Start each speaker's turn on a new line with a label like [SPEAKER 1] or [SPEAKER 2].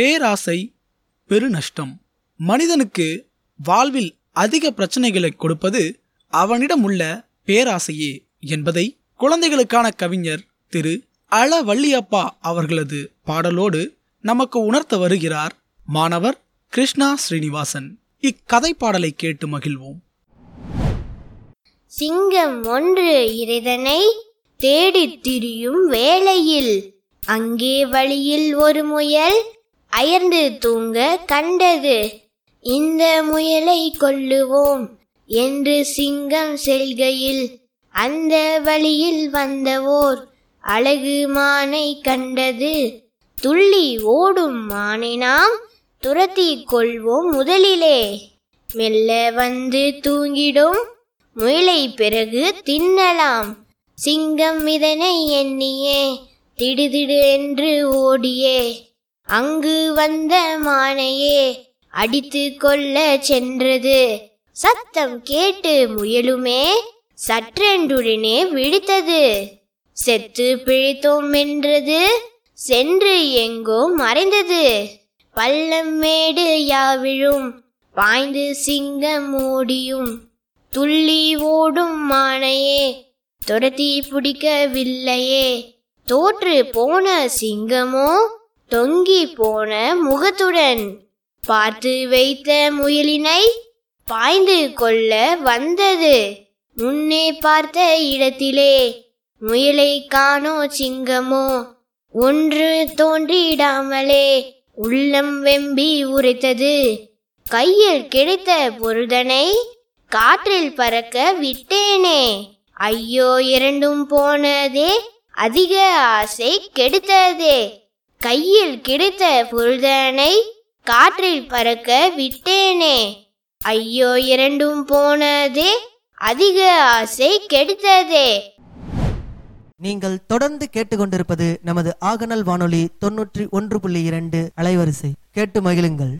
[SPEAKER 1] பேராசை பெருநஷ்டம். மனிதனுக்கு வாழ்வில் அதிக பிரச்சனைகளை கொடுப்பது அவனிடம் உள்ள பேராசையே என்பதை குழந்தைகளுக்கான கவிஞர் திரு. அள வள்ளியப்பா அவர்களது பாடலோடு நமக்கு உணர்த்த வருகிறார் மாணவர் கிருஷ்ணா ஸ்ரீனிவாசன். இக்கதை பாடலை கேட்டு மகிழ்வோம்.
[SPEAKER 2] சிங்கம் ஒன்று இறைதனை தேடித் திரியும் வேளையில் அங்கே வழியில் ஒரு முயல் அயர்ந்து தூங்க கண்டது. இந்த முயலை கொல்லுவோம் என்று சிங்கம் செல்கையில். அந்த வழியில் வந்தவோர் அழகு மானை கண்டது. துள்ளி ஓடும் மானை நாம் துரத்தி கொள்வோம் முதலிலே. மெல்ல வந்து தூங்கிடும் முயலை பிறகு தின்னலாம். சிங்கம் இதனை எண்ணியே திடுதிடு என்று ஓடியே. அங்கு வந்த மானையே அடித்து கொள்ள சென்றது. சத்தம் கேட்டு முயலுமே சற்றென்றுடனே விழித்தது. செத்து பிழைத்தோம் என்றது சென்று எங்கோ மறைந்தது. பள்ளம் மேடு யாவிழும் பாய்ந்து சிங்கம் ஓடியும். துள்ளி ஓடும் மானையே துரத்தி பிடிக்கவில்லையே. தோற்று போன சிங்கமோ தொங்கி போன முகத்துடன் பார்த்து வைத்த முயலினை பாய்ந்து கொள்ள வந்தது. முன்னே பார்த்த இடத்திலே முயலை காணோ சிங்கமோ? ஒன்று தோன்றிடாமலே உள்ளம் வெம்பி உரைத்தது. கையில் கிடைத்த பொருதனை காற்றில் பறக்க விட்டேனே. ஐயோ இரண்டும் போனதே அதிக ஆசை கெடுத்ததே. கையில் கிடைத்த புல்தனை காற்றில் பறக்க விட்டேனே. ஐயோ இரண்டும் போனதே. அதிக ஆசை கெடுத்ததே.
[SPEAKER 3] நீங்கள் தொடர்ந்து கேட்டுக்கொண்டிருப்பது நமது ஆகநல் வானொலி தொன்னூற்றி ஒன்று புள்ளி இரண்டு அலைவரிசை. கேட்டு மகிழுங்கள்.